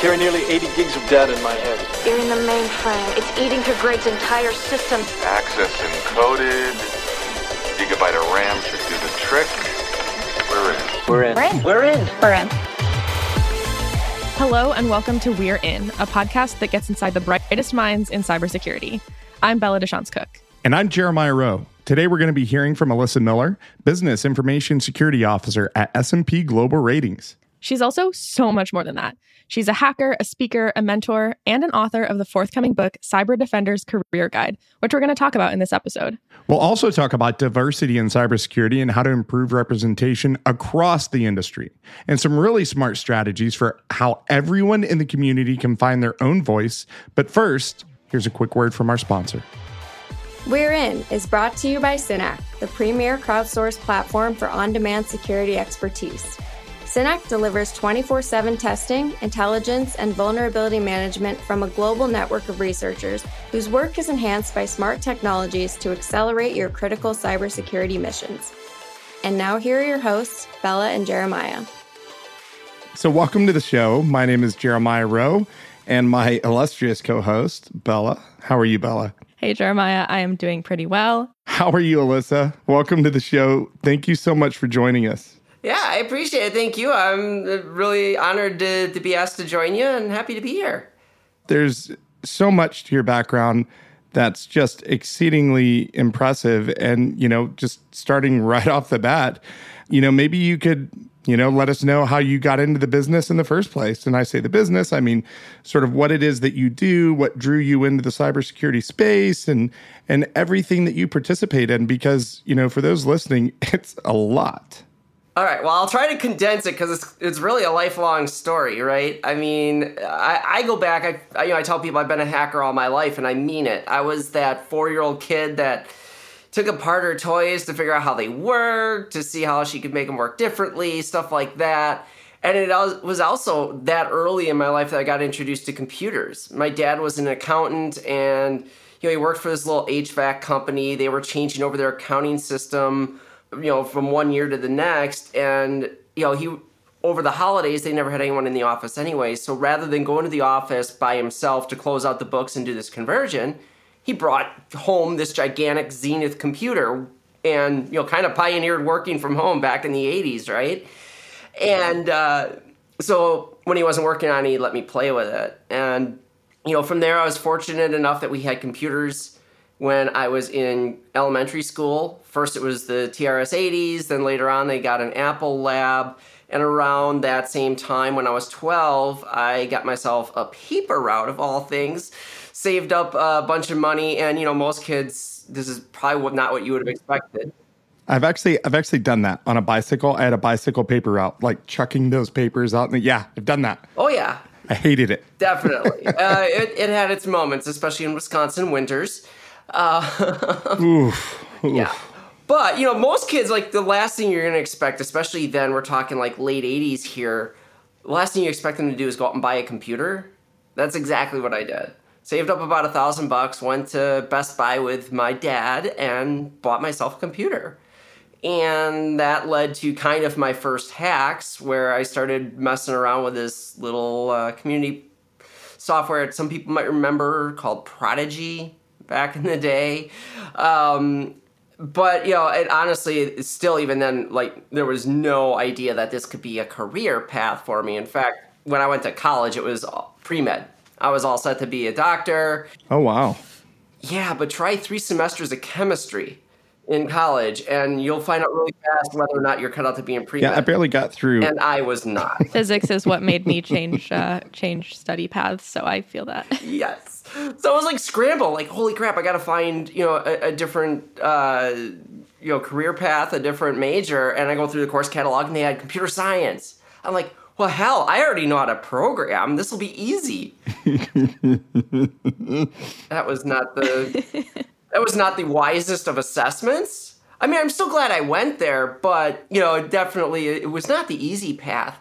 Carry nearly 80 gigs of data in my head. You're in the mainframe. It's eating through Greg's entire system. Access encoded. Gigabyte of RAM should do the trick. We're in. We're in. We're in. We're in. We're in. Hello and welcome to We're In, a podcast that gets inside the brightest minds in cybersecurity. I'm Bella DeShantz Cook. And I'm Jeremiah Roe. Today we're going to be hearing from Alyssa Miller, Business Information Security Officer at S&P Global Ratings. She's also so much more than that. She's a hacker, a speaker, a mentor, and an author of the forthcoming book, Cyber Defender's Career Guide, which we're going to talk about in this episode. We'll also talk about diversity in cybersecurity and how to improve representation across the industry, and some really smart strategies for how everyone in the community can find their own voice. But first, here's a quick word from our sponsor. We're In is brought to you by Synack, the premier crowdsourced platform for on demand security expertise. Synack delivers 24 7 testing, intelligence, and vulnerability management from a global network of researchers whose work is enhanced by smart technologies to accelerate your critical cybersecurity missions. And now, here are your hosts, Bella and Jeremiah. So, welcome to the show. My name is Jeremiah Roe, and my illustrious co host, Bella. How are you, Bella? Hey, Jeremiah, I am doing pretty well. How are you, Alyssa? Welcome to the show. Thank you so much for joining us. Yeah, I appreciate it. Thank you. I'm really honored to, to be asked to join you and happy to be here. There's so much to your background that's just exceedingly impressive. And, you know, just starting right off the bat, you know, maybe you could, you know, let us know how you got into the business in the first place. And I say the business, I mean, sort of what it is that you do, what drew you into the cybersecurity space and and everything that you participate in because, you know, for those listening, it's a lot. All right. Well, I'll try to condense it because it's it's really a lifelong story, right? I mean, I, I go back. I, I you know I tell people I've been a hacker all my life, and I mean it. I was that four year old kid that took apart her toys to figure out how they worked, to see how she could make them work differently, stuff like that. And it was also that early in my life that I got introduced to computers. My dad was an accountant, and you know he worked for this little HVAC company. They were changing over their accounting system you know, from one year to the next. And, you know, he, over the holidays, they never had anyone in the office anyway. So rather than going to the office by himself to close out the books and do this conversion, he brought home this gigantic Zenith computer and, you know, kind of pioneered working from home back in the 80s, right? And uh, so when he wasn't working on it, he let me play with it. And, you know, from there, I was fortunate enough that we had computers when I was in elementary school. First, it was the TRS 80s, then later on, they got an Apple lab. And around that same time, when I was 12, I got myself a paper route of all things, saved up a bunch of money. And, you know, most kids, this is probably not what you would have expected. I've actually I've actually done that on a bicycle. I had a bicycle paper route, like chucking those papers out. And yeah, I've done that. Oh yeah, I hated it. Definitely, uh, it, it had its moments, especially in Wisconsin winters. Uh, oof, oof. Yeah. But, you know, most kids, like, the last thing you're going to expect, especially then, we're talking like late 80s here, the last thing you expect them to do is go out and buy a computer. That's exactly what I did. Saved up about a thousand bucks, went to Best Buy with my dad, and bought myself a computer. And that led to kind of my first hacks, where I started messing around with this little uh, community software that some people might remember called Prodigy back in the day. Um, but you know, it honestly, still even then, like there was no idea that this could be a career path for me. In fact, when I went to college, it was pre med. I was all set to be a doctor. Oh wow! Yeah, but try three semesters of chemistry in college, and you'll find out really fast whether or not you're cut out to be in pre. Yeah, I barely got through, and I was not. Physics is what made me change uh, change study paths, so I feel that. yes. So I was like scramble, like holy crap! I got to find you know a, a different uh, you know career path, a different major, and I go through the course catalog, and they had computer science. I'm like, well, hell, I already know how to program. This will be easy. that was not the that was not the wisest of assessments. I mean, I'm still glad I went there, but you know, definitely it was not the easy path.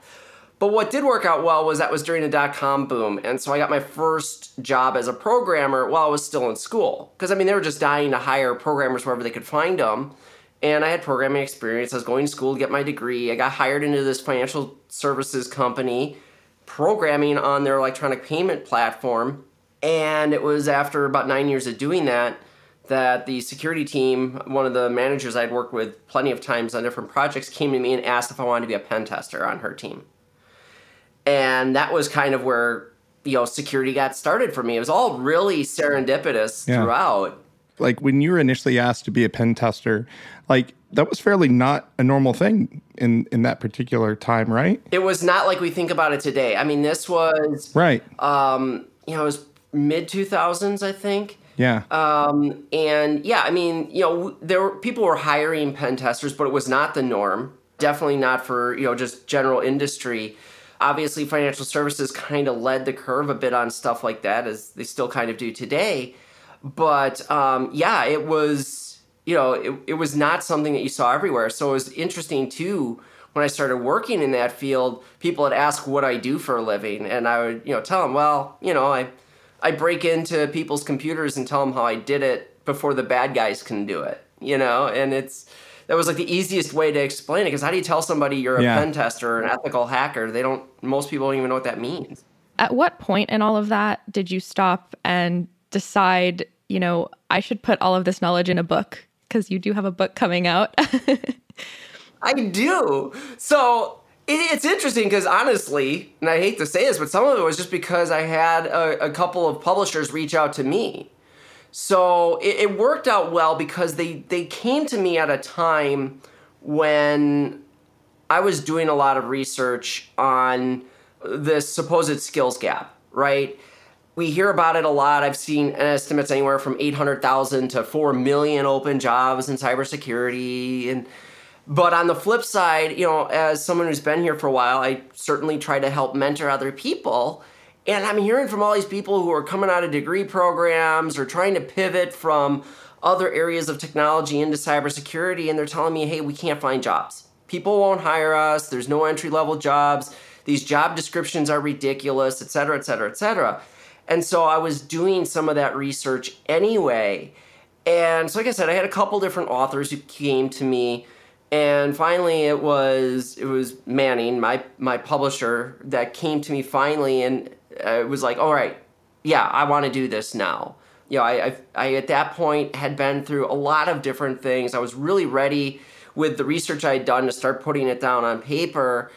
But what did work out well was that was during the dot com boom. And so I got my first job as a programmer while I was still in school. Because I mean, they were just dying to hire programmers wherever they could find them. And I had programming experience. I was going to school to get my degree. I got hired into this financial services company programming on their electronic payment platform. And it was after about nine years of doing that that the security team, one of the managers I'd worked with plenty of times on different projects, came to me and asked if I wanted to be a pen tester on her team. And that was kind of where you know security got started for me. It was all really serendipitous Yeah. throughout. Like when you were initially asked to be a pen tester, like that was fairly not a normal thing in in that particular time, right? It was not like we think about it today. I mean, this was Right. um, you know, it was mid two thousands, I think. yeah. Um, and yeah, I mean, you know, there were people were hiring pen testers, but it was not the norm. Definitely not for you know just general industry. Obviously, financial services kind of led the curve a bit on stuff like that, as they still kind of do today. But um, yeah, it was you know it, it was not something that you saw everywhere. So it was interesting too when I started working in that field. People would ask what I do for a living, and I would you know tell them, well, you know, I I break into people's computers and tell them how I did it before the bad guys can do it. You know, and it's that was like the easiest way to explain it because how do you tell somebody you're a Yeah. pen tester or an ethical hacker? They don't. Most people don't even know what that means. At what point in all of that did you stop and decide, you know, I should put all of this knowledge in a book? Because you do have a book coming out. I do. So it's interesting because honestly, and I hate to say this, but some of it was just because I had a, a couple of publishers reach out to me. So it, it worked out well because they they came to me at a time when I was doing a lot of research on this supposed skills gap, right? We hear about it a lot. I've seen estimates anywhere from 800,000 to 4 million open jobs in cybersecurity and but on the flip side, you know, as someone who's been here for a while, I certainly try to help mentor other people. And I'm hearing from all these people who are coming out of degree programs or trying to pivot from other areas of technology into cybersecurity, and they're telling me, hey, we can't find jobs. People won't hire us. There's no entry level jobs. These job descriptions are ridiculous, et cetera, et cetera, et cetera. And so I was doing some of that research anyway. And so, like I said, I had a couple different authors who came to me and finally it was it was Manning my my publisher that came to me finally and uh, it was like all right yeah i want to do this now. You know I, I i at that point had been through a lot of different things. I was really ready with the research i had done to start putting it down on paper.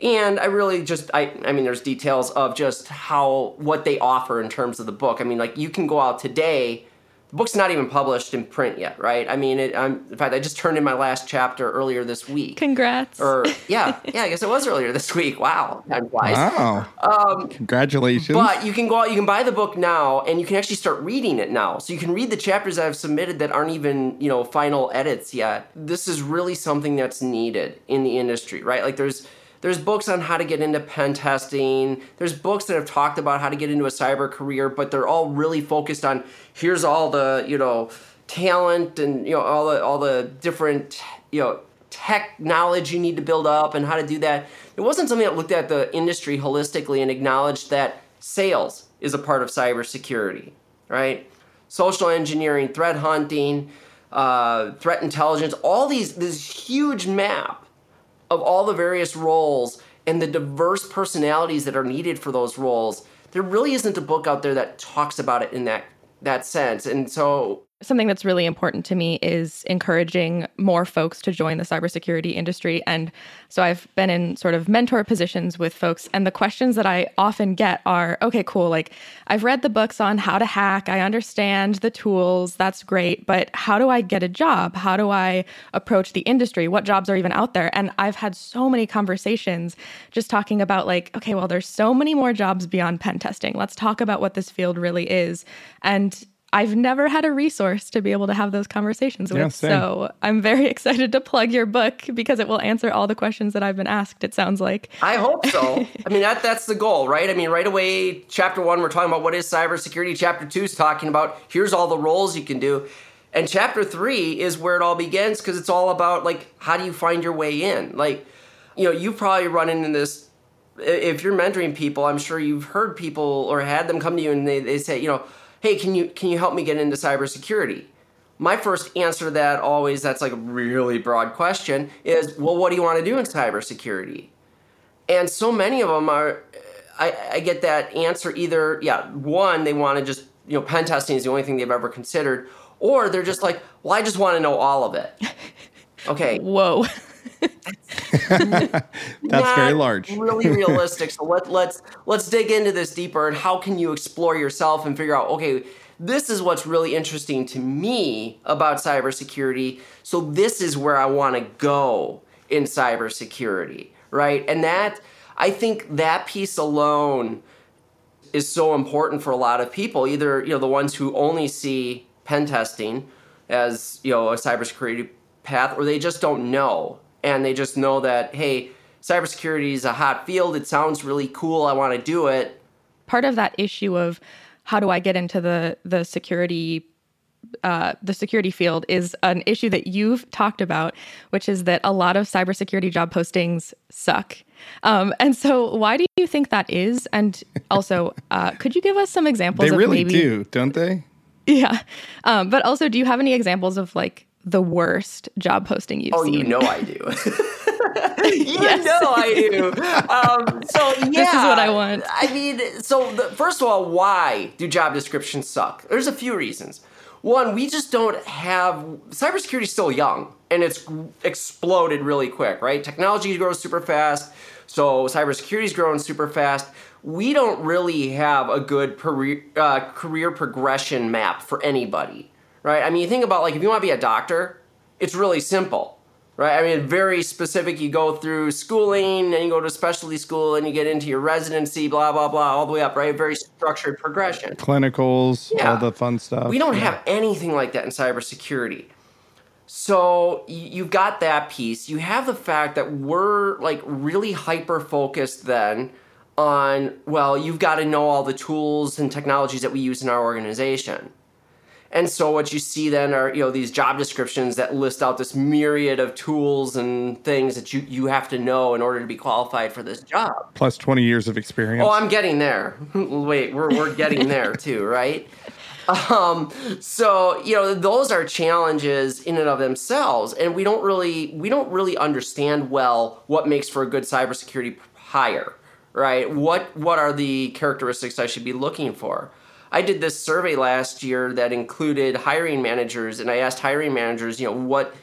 And i really just i i mean there's details of just how what they offer in terms of the book. I mean like you can go out today the book's not even published in print yet, right? I mean, it, I'm, in fact, I just turned in my last chapter earlier this week. Congrats. Or yeah, yeah, I guess it was earlier this week. Wow, time flies. Wow. Um, Congratulations. But you can go out, you can buy the book now, and you can actually start reading it now. So you can read the chapters I've submitted that aren't even, you know, final edits yet. This is really something that's needed in the industry, right? Like there's there's books on how to get into pen testing. There's books that have talked about how to get into a cyber career, but they're all really focused on here's all the, you know, talent and you know all the all the different, you know, tech knowledge you need to build up and how to do that. It wasn't something that looked at the industry holistically and acknowledged that sales is a part of cybersecurity, right? Social engineering, threat hunting, uh, threat intelligence, all these this huge map of all the various roles and the diverse personalities that are needed for those roles. There really isn't a book out there that talks about it in that that sense. And so something that's really important to me is encouraging more folks to join the cybersecurity industry. And so I've been in sort of mentor positions with folks, and the questions that I often get are okay, cool. Like, I've read the books on how to hack, I understand the tools, that's great, but how do I get a job? How do I approach the industry? What jobs are even out there? And I've had so many conversations just talking about, like, okay, well, there's so many more jobs beyond pen testing. Let's talk about what this field really is. And I've never had a resource to be able to have those conversations with. Yeah, so I'm very excited to plug your book because it will answer all the questions that I've been asked, it sounds like. I hope so. I mean, that that's the goal, right? I mean, right away, chapter one, we're talking about what is cybersecurity. Chapter two is talking about here's all the roles you can do. And chapter three is where it all begins because it's all about like how do you find your way in? Like, you know, you probably run into this if you're mentoring people, I'm sure you've heard people or had them come to you and they, they say, you know, hey, can you can you help me get into cybersecurity? My first answer to that always that's like a really broad question is, well, what do you want to do in cybersecurity? And so many of them are I, I get that answer either, yeah, one, they want to just, you know, pen testing is the only thing they've ever considered, or they're just like, well, I just want to know all of it. Okay. Whoa. That's very large. really realistic. So let, let's let's dig into this deeper and how can you explore yourself and figure out okay, this is what's really interesting to me about cybersecurity. So this is where I want to go in cybersecurity, right? And that I think that piece alone is so important for a lot of people. Either you know the ones who only see pen testing as you know a cybersecurity path, or they just don't know and they just know that hey, cybersecurity is a hot field. It sounds really cool. I want to do it. Part of that issue of how do I get into the the security uh, the security field is an issue that you've talked about, which is that a lot of cybersecurity job postings suck. Um, and so, why do you think that is? And also, uh, could you give us some examples? They of really maybe, do, don't they? Yeah. Um, but also, do you have any examples of like the worst job posting you've Oh, seen? you know I do. you Yes. know I do. Um, so yeah, This is what I want. I mean, so the, first of all, why do job descriptions suck? There's a few reasons. One, we just don't have cybersecurity is still young and it's exploded really quick, right? Technology grows super fast, so cybersecurity is growing super fast. We don't really have a good career, uh, career progression map for anybody, right? I mean, you think about like if you want to be a doctor, it's really simple, right? I mean, very specific. You go through schooling, and you go to specialty school, and you get into your residency, blah blah blah, all the way up, right? Very structured progression. Clinicals, Yeah. all the fun stuff. We don't Yeah. have anything like that in cybersecurity. So you've got that piece. You have the fact that we're like really hyper focused then on, well, you've got to know all the tools and technologies that we use in our organization. And so what you see then are, you know, these job descriptions that list out this myriad of tools and things that you, you have to know in order to be qualified for this job. Plus 20 years of experience. Oh, I'm getting there. Wait, we're, we're getting there too, right? Um, so you know, those are challenges in and of themselves, and we don't really we don't really understand well what makes for a good cybersecurity hire, right? What what are the characteristics I should be looking for? I did this survey last year that included hiring managers, and I asked hiring managers, you know, what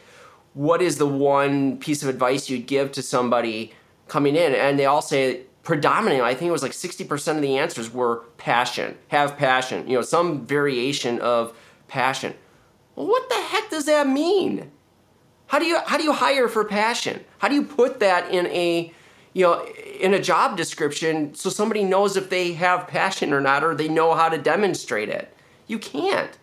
what is the one piece of advice you'd give to somebody coming in? And they all say predominantly, I think it was like 60% of the answers were passion, have passion, you know, some variation of passion. What the heck does that mean? How do you how do you hire for passion? How do you put that in a you know in a job description so somebody knows if they have passion or not or they know how to demonstrate it? You can't.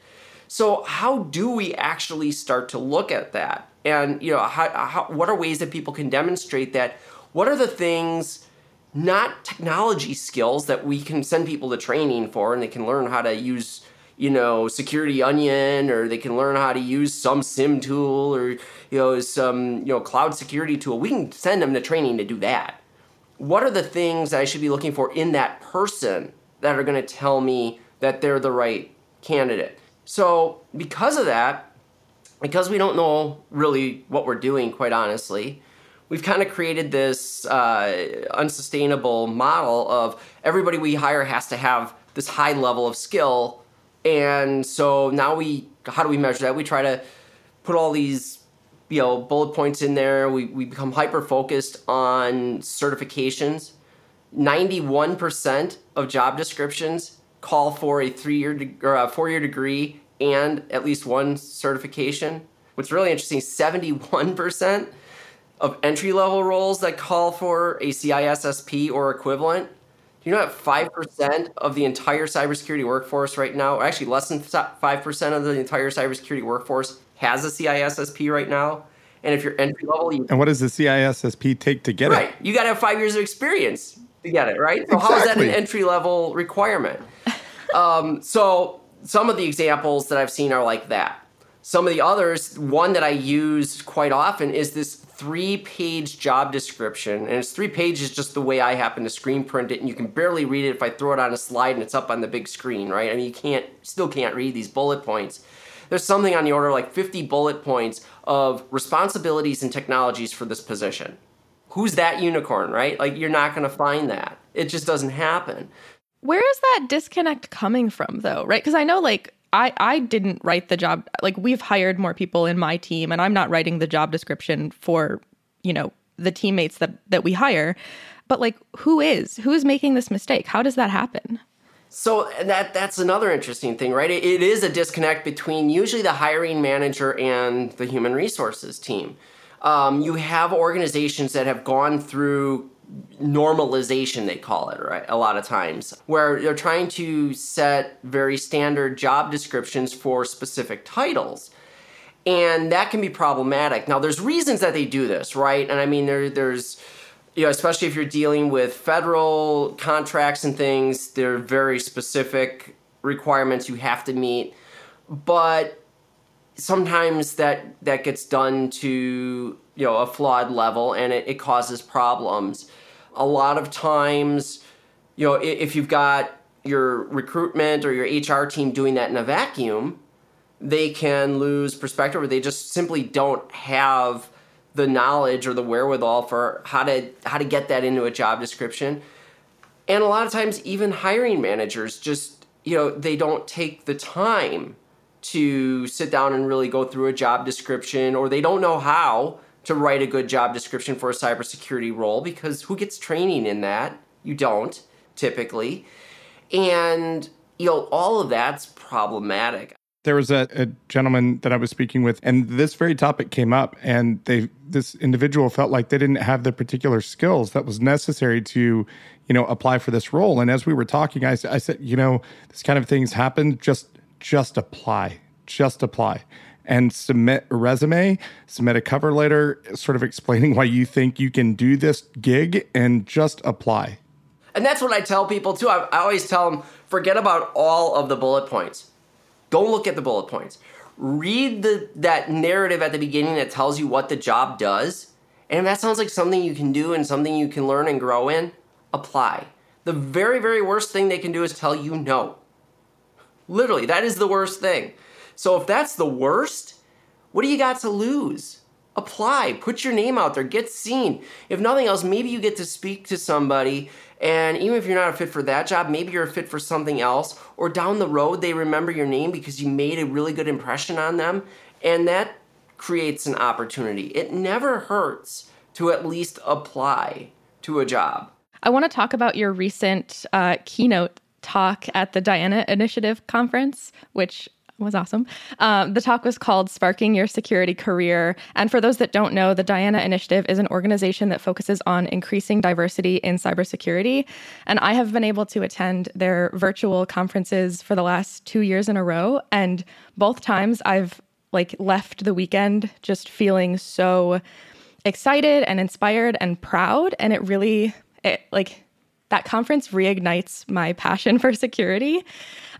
So how do we actually start to look at that? And you know, how, how, what are ways that people can demonstrate that? What are the things, not technology skills that we can send people to training for, and they can learn how to use, you know, Security Onion, or they can learn how to use some SIEM tool, or you know, some you know cloud security tool. We can send them to training to do that. What are the things that I should be looking for in that person that are going to tell me that they're the right candidate? So, because of that, because we don't know really what we're doing, quite honestly, we've kind of created this uh, unsustainable model of everybody we hire has to have this high level of skill. And so now we, how do we measure that? We try to put all these, you know, bullet points in there. We, we become hyper focused on certifications. 91% of job descriptions call for a three year de- or a four year degree and at least one certification. What's really interesting 71% of entry level roles that call for a CISSP or equivalent. Do you know that 5% of the entire cybersecurity workforce right now, or actually less than 5% of the entire cybersecurity workforce has a CISSP right now? And if you're entry level, you and what does the CISSP take to get Right. it? Right, you got to have five years of experience to get it, right? So how is that an entry level requirement? um, so some of the examples that I've seen are like that. Some of the others, one that I use quite often is this three page job description. And it's three pages just the way I happen to screen print it. And you can barely read it if I throw it on a slide and it's up on the big screen, right? I mean, you can't, still can't read these bullet points. There's something on the order like 50 bullet points of responsibilities and technologies for this position who's that unicorn, right? Like you're not going to find that. It just doesn't happen. Where is that disconnect coming from though? Right? Cuz I know like I I didn't write the job like we've hired more people in my team and I'm not writing the job description for, you know, the teammates that that we hire. But like who is? Who is making this mistake? How does that happen? So that that's another interesting thing, right? It, it is a disconnect between usually the hiring manager and the human resources team. Um, you have organizations that have gone through normalization they call it right a lot of times where they're trying to set very standard job descriptions for specific titles and that can be problematic now there's reasons that they do this right and i mean there, there's you know especially if you're dealing with federal contracts and things there are very specific requirements you have to meet. But sometimes that that gets done to you know a flawed level and it, it causes problems. A lot of times you know if you've got your recruitment or your hr team doing that in a vacuum they can lose perspective or they just simply don't have the knowledge or the wherewithal for how to how to get that into a job description and a lot of times even hiring managers just you know they don't take the time to sit down and really go through a job description, or they don't know how to write a good job description for a cybersecurity role because who gets training in that? You don't typically. And you know, all of that's problematic. There was a, a, gentleman that I was speaking with, and this very topic came up, and they this individual felt like they didn't have the particular skills that was necessary to, you know, apply for this role. And as we were talking, I, I said, you know, this kind of things happen. Just just apply, just apply and submit a resume, submit a cover letter, sort of explaining why you think you can do this gig and just apply. And that's what I tell people too. I, I always tell them forget about all of the bullet points. Don't look at the bullet points. Read the that narrative at the beginning that tells you what the job does. And if that sounds like something you can do and something you can learn and grow in, apply. The very, very worst thing they can do is tell you no. Literally, that is the worst thing. So if that's the worst, what do you got to lose? Apply, put your name out there, get seen. If nothing else, maybe you get to speak to somebody, and even if you're not a fit for that job, maybe you're a fit for something else, or down the road they remember your name because you made a really good impression on them, and that creates an opportunity. It never hurts to at least apply to a job. I want to talk about your recent uh, keynote talk at the Diana Initiative conference, which was awesome. Um, the talk was called Sparking Your Security Career. And for those that don't know, the Diana Initiative is an organization that focuses on increasing diversity in cybersecurity. And I have been able to attend their virtual conferences for the last two years in a row. And both times I've like left the weekend just feeling so excited and inspired and proud. And it really, it like, that conference reignites my passion for security.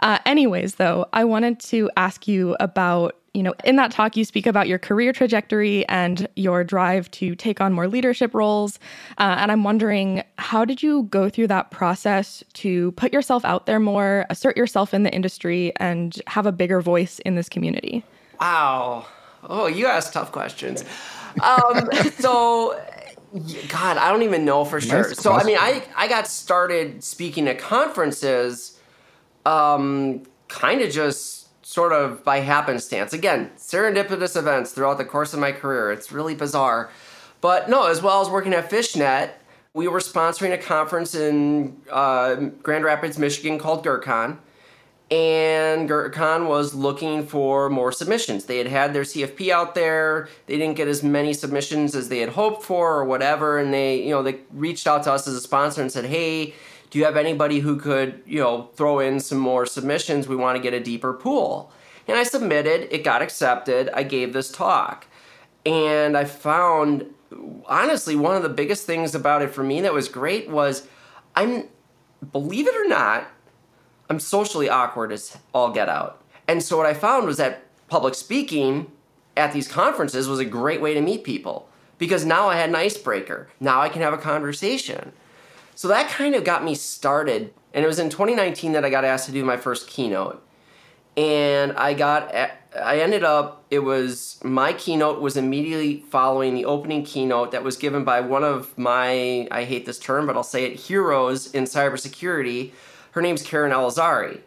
Uh, anyways, though, I wanted to ask you about you know, in that talk, you speak about your career trajectory and your drive to take on more leadership roles. Uh, and I'm wondering, how did you go through that process to put yourself out there more, assert yourself in the industry, and have a bigger voice in this community? Wow. Oh, you ask tough questions. Um, so, God, I don't even know for sure. Nice so, I mean, I, I got started speaking at conferences um, kind of just sort of by happenstance. Again, serendipitous events throughout the course of my career. It's really bizarre. But no, as well as working at Fishnet, we were sponsoring a conference in uh, Grand Rapids, Michigan called GrrCON and GrrCON was looking for more submissions. They had had their CFP out there. They didn't get as many submissions as they had hoped for or whatever, and they, you know, they reached out to us as a sponsor and said, "Hey, do you have anybody who could, you know, throw in some more submissions? We want to get a deeper pool." And I submitted, it got accepted. I gave this talk. And I found honestly one of the biggest things about it for me that was great was I'm believe it or not, I'm socially awkward as all get out. And so what I found was that public speaking at these conferences was a great way to meet people because now I had an icebreaker. Now I can have a conversation. So that kind of got me started. And it was in 2019 that I got asked to do my first keynote. and I got I ended up it was my keynote was immediately following the opening keynote that was given by one of my I hate this term but I'll say it heroes in cybersecurity. Her name's Keren Elazari.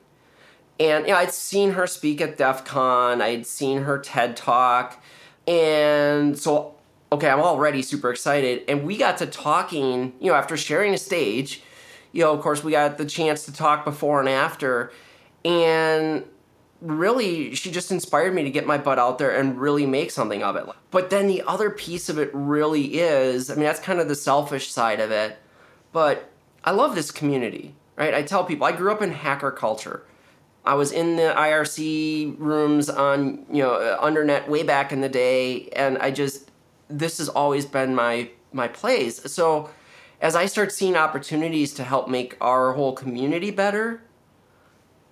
And you know, I'd seen her speak at DEF CON, I'd seen her TED talk, and so okay, I'm already super excited. And we got to talking, you know, after sharing a stage, you know, of course we got the chance to talk before and after. And really she just inspired me to get my butt out there and really make something of it. But then the other piece of it really is, I mean that's kind of the selfish side of it, but I love this community, right? I tell people I grew up in hacker culture. I was in the IRC rooms on, you know, uh, undernet way back in the day and I just this has always been my my place. So as I start seeing opportunities to help make our whole community better,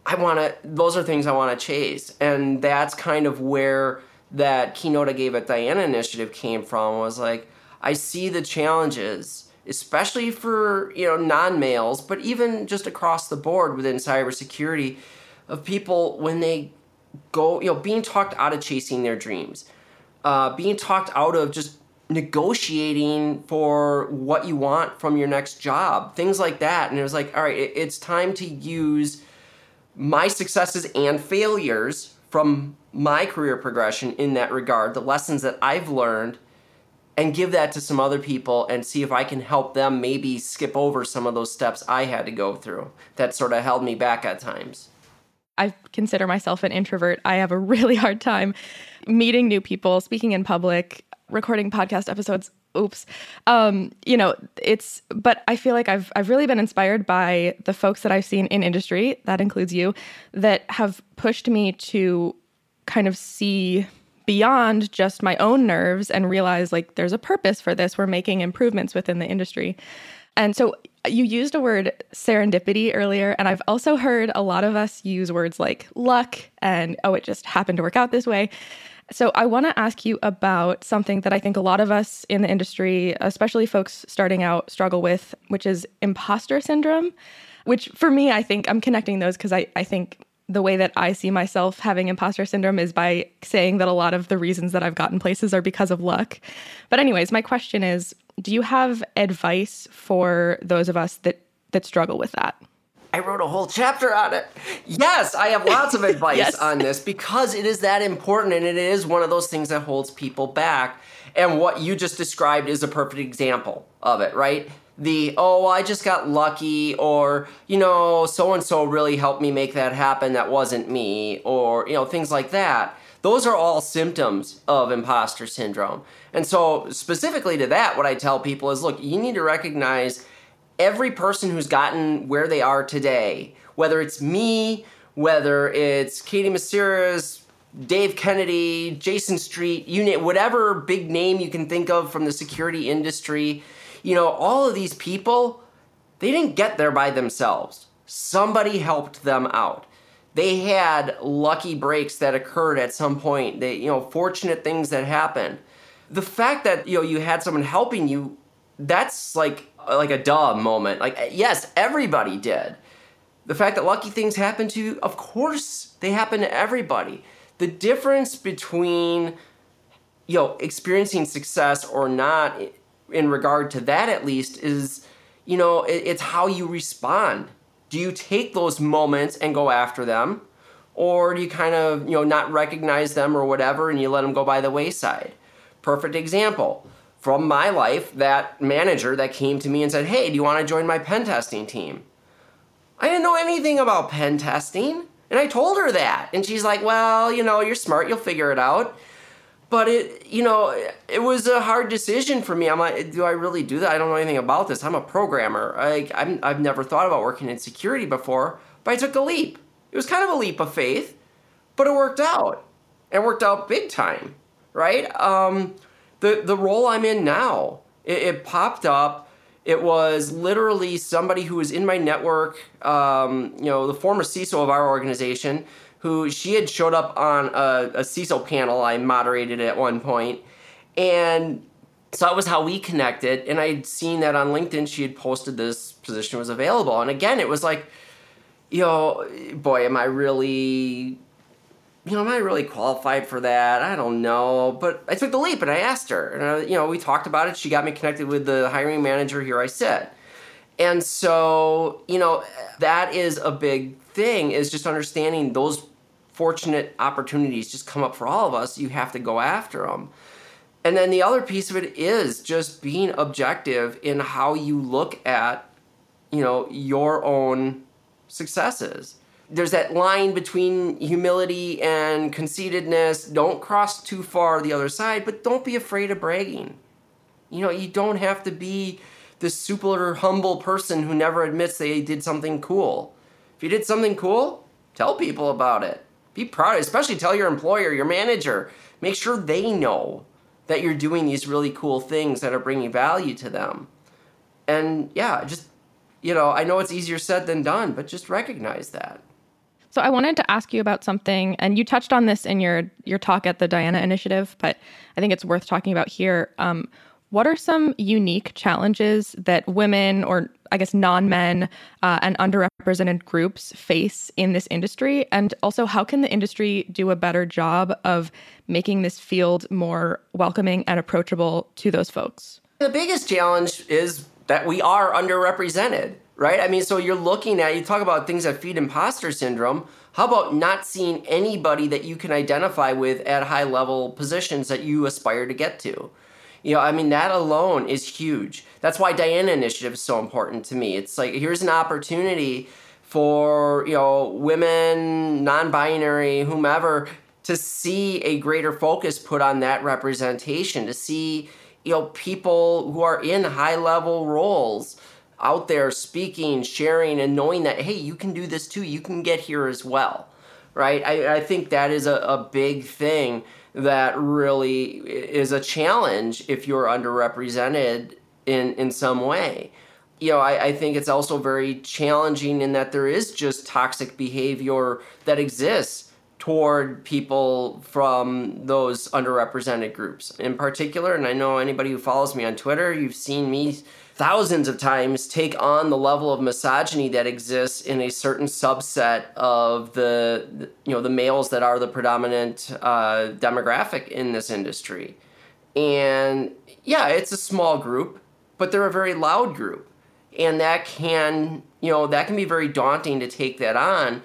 I want to, those are things I want to chase. And that's kind of where that keynote I gave at Diana Initiative came from was like, I see the challenges, especially for, you know, non-males, but even just across the board within cybersecurity of people when they go, you know, being talked out of chasing their dreams, uh, being talked out of just negotiating for what you want from your next job, things like that. And it was like, all right, it's time to use my successes and failures from my career progression in that regard, the lessons that I've learned, and give that to some other people and see if I can help them maybe skip over some of those steps I had to go through that sort of held me back at times. I consider myself an introvert. I have a really hard time meeting new people, speaking in public, recording podcast episodes oops um you know it's but i feel like i've i've really been inspired by the folks that i've seen in industry that includes you that have pushed me to kind of see beyond just my own nerves and realize like there's a purpose for this we're making improvements within the industry and so uh, you used a word serendipity earlier and i've also heard a lot of us use words like luck and oh it just happened to work out this way so, I want to ask you about something that I think a lot of us in the industry, especially folks starting out, struggle with, which is imposter syndrome. Which for me, I think I'm connecting those because I, I think the way that I see myself having imposter syndrome is by saying that a lot of the reasons that I've gotten places are because of luck. But, anyways, my question is do you have advice for those of us that, that struggle with that? I wrote a whole chapter on it. Yes, I have lots of advice yes. on this because it is that important and it is one of those things that holds people back. And what you just described is a perfect example of it, right? The, oh, I just got lucky, or, you know, so and so really helped me make that happen, that wasn't me, or, you know, things like that. Those are all symptoms of imposter syndrome. And so, specifically to that, what I tell people is look, you need to recognize every person who's gotten where they are today, whether it's me, whether it's Katie Moussouris, Dave Kennedy, Jayson Street, you name whatever big name you can think of from the security industry, you know, all of these people, they didn't get there by themselves. Somebody helped them out. They had lucky breaks that occurred at some point. They, you know, fortunate things that happened. The fact that, you know, you had someone helping you, that's like like a duh moment. Like, yes, everybody did. The fact that lucky things happen to you, of course, they happen to everybody. The difference between, you know, experiencing success or not, in regard to that at least, is, you know, it's how you respond. Do you take those moments and go after them? Or do you kind of, you know, not recognize them or whatever and you let them go by the wayside? Perfect example from my life that manager that came to me and said, Hey, do you want to join my pen testing team? I didn't know anything about pen testing. And I told her that. And she's like, Well, you know, you're smart, you'll figure it out. But it, you know, it was a hard decision for me. I'm like, do I really do that? I don't know anything about this. I'm a programmer. I, I'm, I've never thought about working in security before, but I took a leap. It was kind of a leap of faith, but it worked out. It worked out big time, right? Um, the the role I'm in now. It, it popped up. It was literally somebody who was in my network. Um, you know, the former CISO of our organization, who she had showed up on a, a CISO panel I moderated at one point, and so that was how we connected. And I'd seen that on LinkedIn. She had posted this position was available, and again, it was like, you know, boy, am I really you know, am I really qualified for that? I don't know. But I took the leap and I asked her. And, I, you know, we talked about it. She got me connected with the hiring manager. Here I sit. And so, you know, that is a big thing is just understanding those fortunate opportunities just come up for all of us. You have to go after them. And then the other piece of it is just being objective in how you look at, you know, your own successes there's that line between humility and conceitedness. Don't cross too far the other side, but don't be afraid of bragging. You know, you don't have to be this super humble person who never admits they did something cool. If you did something cool, tell people about it. Be proud, especially tell your employer, your manager. Make sure they know that you're doing these really cool things that are bringing value to them. And yeah, just, you know, I know it's easier said than done, but just recognize that. So I wanted to ask you about something, and you touched on this in your your talk at the Diana Initiative, but I think it's worth talking about here. Um, what are some unique challenges that women, or I guess non-men uh, and underrepresented groups face in this industry, and also how can the industry do a better job of making this field more welcoming and approachable to those folks? The biggest challenge is that we are underrepresented right? I mean, so you're looking at, you talk about things that feed imposter syndrome. How about not seeing anybody that you can identify with at high level positions that you aspire to get to? You know, I mean, that alone is huge. That's why Diana Initiative is so important to me. It's like, here's an opportunity for, you know, women, non binary, whomever, to see a greater focus put on that representation, to see, you know, people who are in high level roles out there speaking, sharing, and knowing that, hey, you can do this too. You can get here as well, right? I, I think that is a, a big thing that really is a challenge if you're underrepresented in, in some way. You know, I, I think it's also very challenging in that there is just toxic behavior that exists toward people from those underrepresented groups in particular. And I know anybody who follows me on Twitter, you've seen me thousands of times take on the level of misogyny that exists in a certain subset of the you know the males that are the predominant uh, demographic in this industry. And yeah it's a small group but they're a very loud group. And that can you know that can be very daunting to take that on.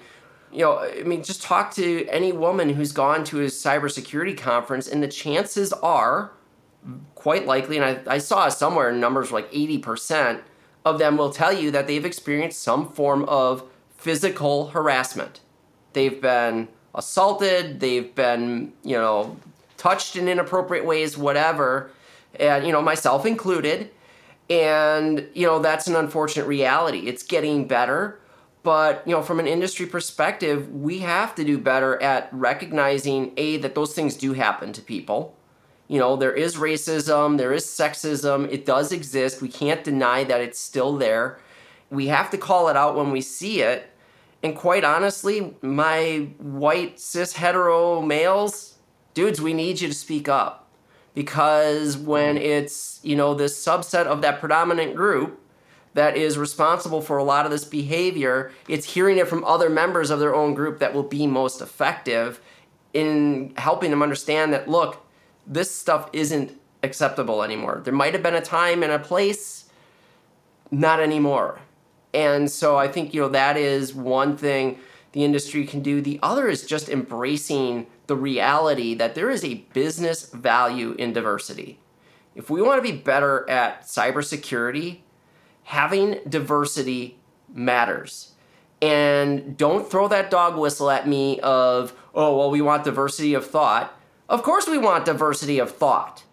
You know i mean just talk to any woman who's gone to a cybersecurity conference and the chances are quite likely, and I, I saw somewhere numbers like 80% of them will tell you that they've experienced some form of physical harassment. They've been assaulted, they've been, you know, touched in inappropriate ways, whatever, and, you know, myself included. And, you know, that's an unfortunate reality. It's getting better. But, you know, from an industry perspective, we have to do better at recognizing A, that those things do happen to people you know, there is racism, there is sexism, it does exist. We can't deny that it's still there. We have to call it out when we see it. And quite honestly, my white cis hetero males, dudes, we need you to speak up. Because when mm. it's, you know, this subset of that predominant group that is responsible for a lot of this behavior, it's hearing it from other members of their own group that will be most effective in helping them understand that, look, this stuff isn't acceptable anymore. There might have been a time and a place, not anymore. And so I think, you know, that is one thing the industry can do. The other is just embracing the reality that there is a business value in diversity. If we want to be better at cybersecurity, having diversity matters. And don't throw that dog whistle at me of, oh, well, we want diversity of thought of course, we want diversity of thought.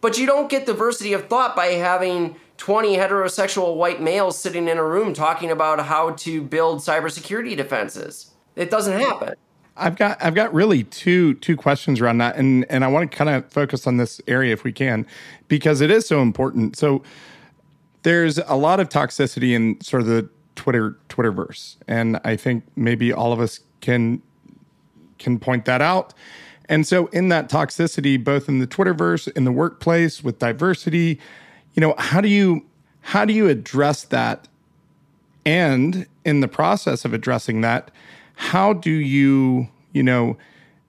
But you don't get diversity of thought by having 20 heterosexual white males sitting in a room talking about how to build cybersecurity defenses. It doesn't happen. I've got I've got really two two questions around that and and I want to kind of focus on this area if we can because it is so important. So there's a lot of toxicity in sort of the Twitter Twitterverse and I think maybe all of us can can point that out and so, in that toxicity, both in the Twitterverse, in the workplace, with diversity, you know, how do you how do you address that? And in the process of addressing that, how do you, you know,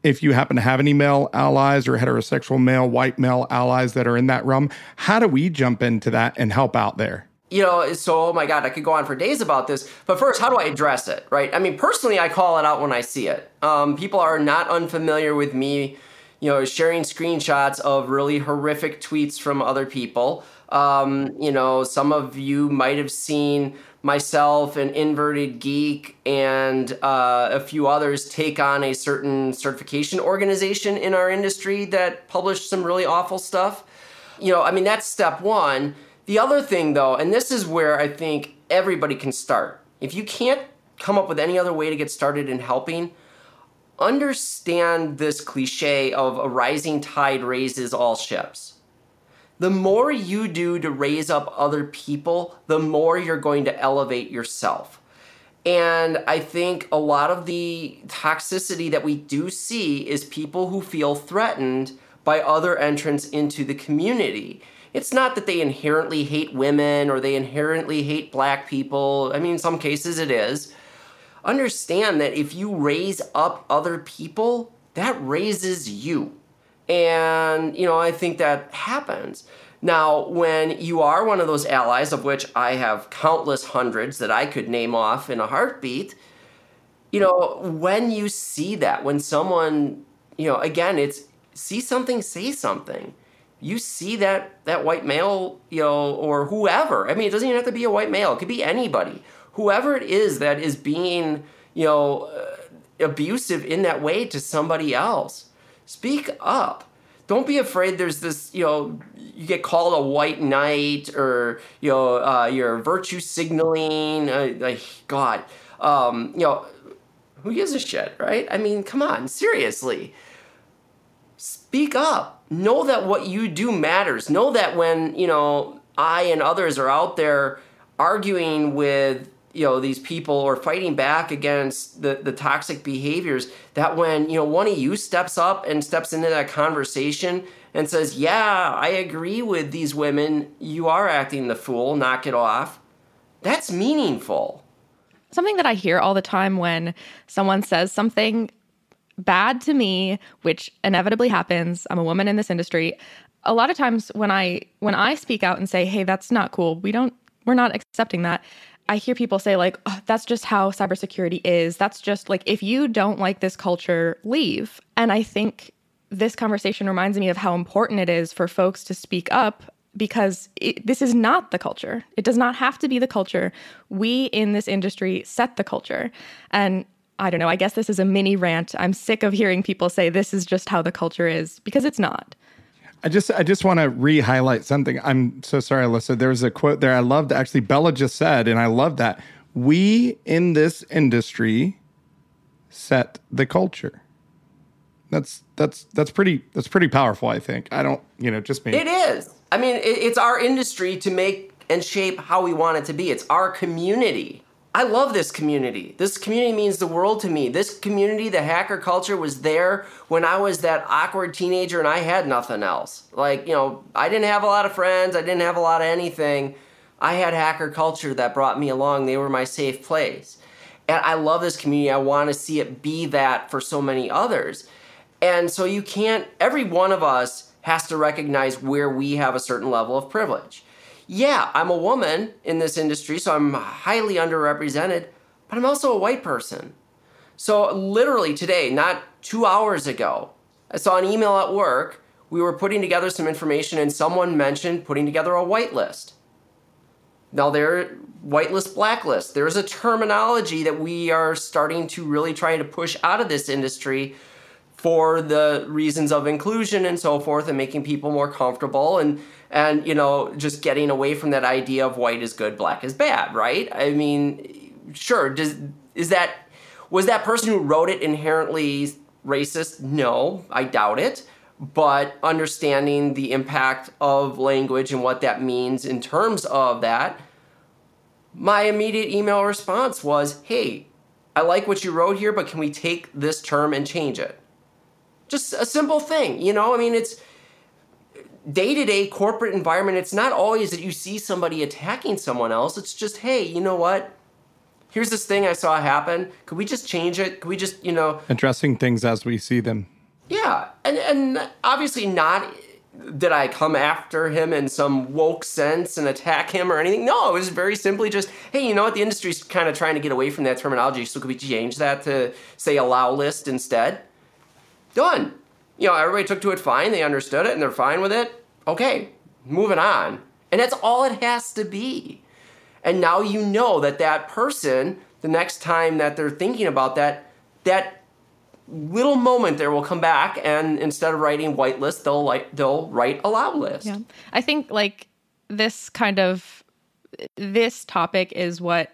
if you happen to have any male allies or heterosexual male, white male allies that are in that realm, how do we jump into that and help out there? You know, so oh my God, I could go on for days about this. But first, how do I address it, right? I mean, personally, I call it out when I see it. Um, people are not unfamiliar with me, you know, sharing screenshots of really horrific tweets from other people. Um, you know, some of you might have seen myself and Inverted Geek and uh, a few others take on a certain certification organization in our industry that published some really awful stuff. You know, I mean, that's step one. The other thing, though, and this is where I think everybody can start. If you can't come up with any other way to get started in helping, understand this cliche of a rising tide raises all ships the more you do to raise up other people, the more you're going to elevate yourself. And I think a lot of the toxicity that we do see is people who feel threatened by other entrants into the community. It's not that they inherently hate women or they inherently hate black people. I mean, in some cases it is. Understand that if you raise up other people, that raises you. And, you know, I think that happens. Now, when you are one of those allies, of which I have countless hundreds that I could name off in a heartbeat, you know, when you see that, when someone, you know, again, it's see something, say something. You see that that white male, you know, or whoever. I mean, it doesn't even have to be a white male. It could be anybody. Whoever it is that is being, you know, uh, abusive in that way to somebody else. Speak up don't be afraid there's this you know you get called a white knight or you know uh, you're virtue signaling uh, like god um, you know who gives a shit right i mean come on seriously speak up know that what you do matters. Know that when you know i and others are out there arguing with you know these people or fighting back against the, the toxic behaviors that when you know one of you steps up and steps into that conversation and says yeah i agree with these women. You are acting the fool. Knock it off. That's meaningful. Something that i hear all the time when someone says something bad to me which inevitably happens i'm a woman in this industry a lot of times when i when i speak out and say hey that's not cool we don't we're not accepting that I hear people say, like, oh, that's just how cybersecurity is. That's just like, if you don't like this culture, leave. And I think this conversation reminds me of how important it is for folks to speak up because it, this is not the culture. It does not have to be the culture. We in this industry set the culture. And I don't know, I guess this is a mini rant. I'm sick of hearing people say this is just how the culture is because it's not. I just I just want to re-highlight something. I'm so sorry, Alyssa. There was a quote there I loved actually Bella just said, and I love that. We in this industry set the culture. That's that's that's pretty that's pretty powerful, I think. I don't, you know, just me. It is. I mean, it's our industry to make and shape how we want it to be. It's our community. I love this community. This community means the world to me. This community, the hacker culture, was there when I was that awkward teenager and I had nothing else. Like, you know, I didn't have a lot of friends, I didn't have a lot of anything. I had hacker culture that brought me along. They were my safe place. And I love this community. I want to see it be that for so many others. And so you can't, every one of us has to recognize where we have a certain level of privilege yeah, I'm a woman in this industry, so I'm highly underrepresented, but I'm also a white person. So, literally today, not two hours ago, I saw an email at work. We were putting together some information, and someone mentioned putting together a whitelist. Now, there, whitelist, blacklist. There's a terminology that we are starting to really try to push out of this industry for the reasons of inclusion and so forth, and making people more comfortable. And and you know just getting away from that idea of white is good black is bad right? I mean sure does is that was that person who wrote it inherently racist? No i doubt it. But understanding the impact of language and what that means in terms of that my immediate email response was hey i like what you wrote here but can we take this term and change it just a simple thing you know i mean it's day to day corporate environment, it's not always that you see somebody attacking someone else. It's just, hey, you know what? here's this thing I saw happen. Could we just change it? Could we just, you know, Addressing things as we see them. yeah, and and obviously not did I come after him in some woke sense and attack him or anything. No, it was very simply just, hey, you know what? The industry's kind of trying to get away from that terminology, so could we change that to say allow list instead? Done. You know, everybody took to it fine. They understood it and they're fine with it. Okay, moving on. And that's all it has to be. And now you know that that person, the next time that they're thinking about that, that little moment there will come back and instead of writing whitelist, they'll like they'll write allow list. Yeah. I think like this kind of this topic is what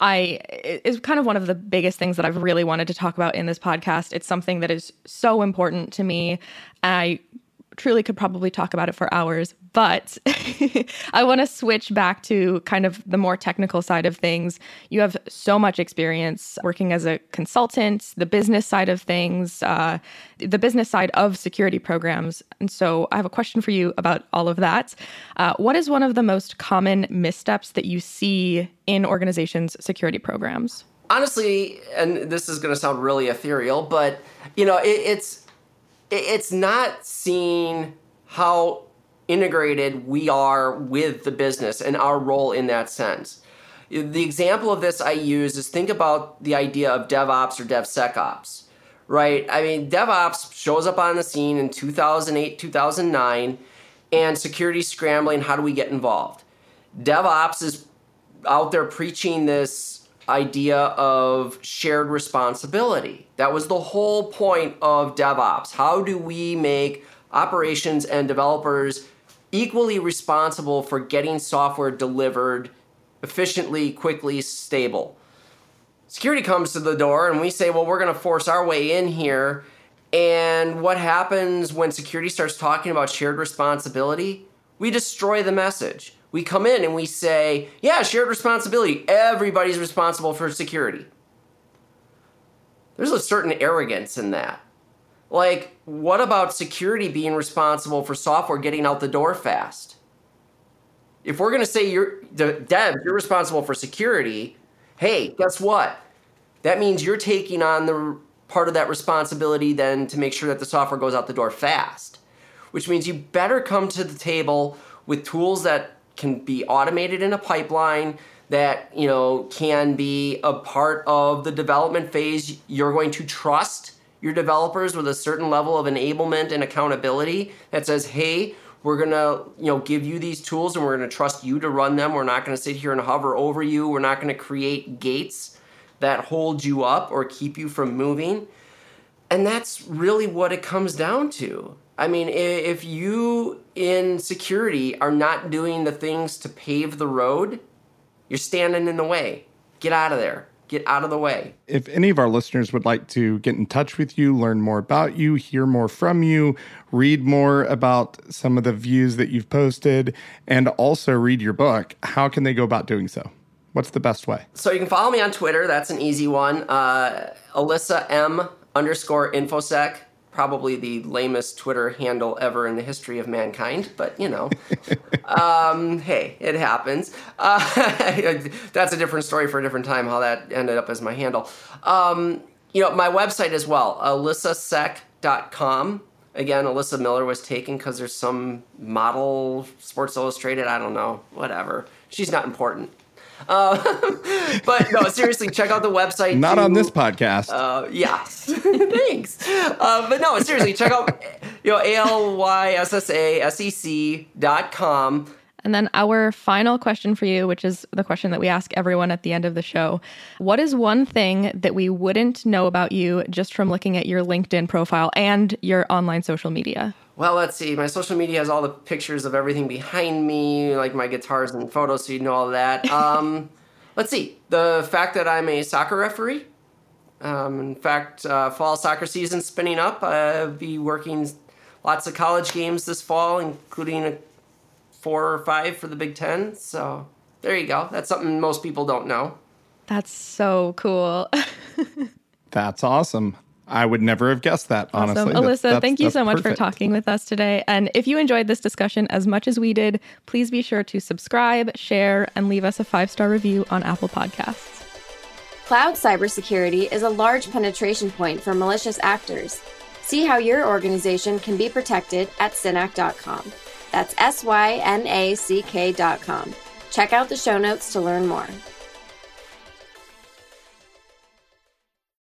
I is kind of one of the biggest things that I've really wanted to talk about in this podcast. It's something that is so important to me. I truly could probably talk about it for hours, but I want to switch back to kind of the more technical side of things. You have so much experience working as a consultant, the business side of things, uh, the business side of security programs. And so I have a question for you about all of that. Uh, what is one of the most common missteps that you see in organizations' security programs? Honestly, and this is going to sound really ethereal, but you know, it, it's it's not seeing how integrated we are with the business and our role in that sense. The example of this I use is think about the idea of DevOps or DevSecOps, right? I mean, DevOps shows up on the scene in 2008, 2009, and security scrambling. How do we get involved? DevOps is out there preaching this idea of shared responsibility. That was the whole point of DevOps. How do we make operations and developers equally responsible for getting software delivered efficiently, quickly, stable? Security comes to the door and we say, well, we're going to force our way in here. And what happens when security starts talking about shared responsibility? We destroy the message we come in and we say, yeah, shared responsibility. Everybody's responsible for security. There's a certain arrogance in that. Like, what about security being responsible for software getting out the door fast? If we're going to say you're the dev, you're responsible for security, hey, guess what? That means you're taking on the part of that responsibility then to make sure that the software goes out the door fast. Which means you better come to the table with tools that can be automated in a pipeline that you know can be a part of the development phase. You're going to trust your developers with a certain level of enablement and accountability that says hey we're going to you know give you these tools and we're going to trust you to run them. We're not going to sit here and hover over you. We're not going to create gates that hold you up or keep you from moving. And that's really what it comes down to I mean, if you in security are not doing the things to pave the road, you're standing in the way. Get out of there. Get out of the way. If any of our listeners would like to get in touch with you, learn more about you, hear more from you, read more about some of the views that you've posted, and also read your book, how can they go about doing so? What's the best way? So you can follow me on Twitter. That's an easy one. Uh, Alyssa M underscore infosec probably the lamest Twitter handle ever in the history of mankind, but you know, um, hey, it happens. Uh, that's a different story for a different time. How that ended up as my handle. Um, you know, my website as well, alyssasec.com. Again, Alyssa Miller was taken because there's some model, Sports Illustrated. I don't know, whatever. She's not important. Uh, but no, seriously, check out the website. Not on this podcast. Uh, yes, thanks. Uh, but no, seriously, check out you know a l y s s a s e c dot com. And then our final question for you, which is the question that we ask everyone at the end of the show. What is one thing that we wouldn't know about you just from looking at your LinkedIn profile and your online social media? Well, let's see. My social media has all the pictures of everything behind me, like my guitars and photos, so you know all that. Um, let's see. The fact that I'm a soccer referee. Um, in fact, uh, fall soccer season spinning up. I'll be working lots of college games this fall, including a four or five for the Big Ten. So there you go. That's something most people don't know. That's so cool. That's awesome. I would never have guessed that, awesome. honestly. Alyssa, that's, thank you so much perfect. for talking with us today. And if you enjoyed this discussion as much as we did, please be sure to subscribe, share, and leave us a five star review on Apple Podcasts. Cloud cybersecurity is a large penetration point for malicious actors. See how your organization can be protected at synack.com. That's S Y N A C K.com. Check out the show notes to learn more.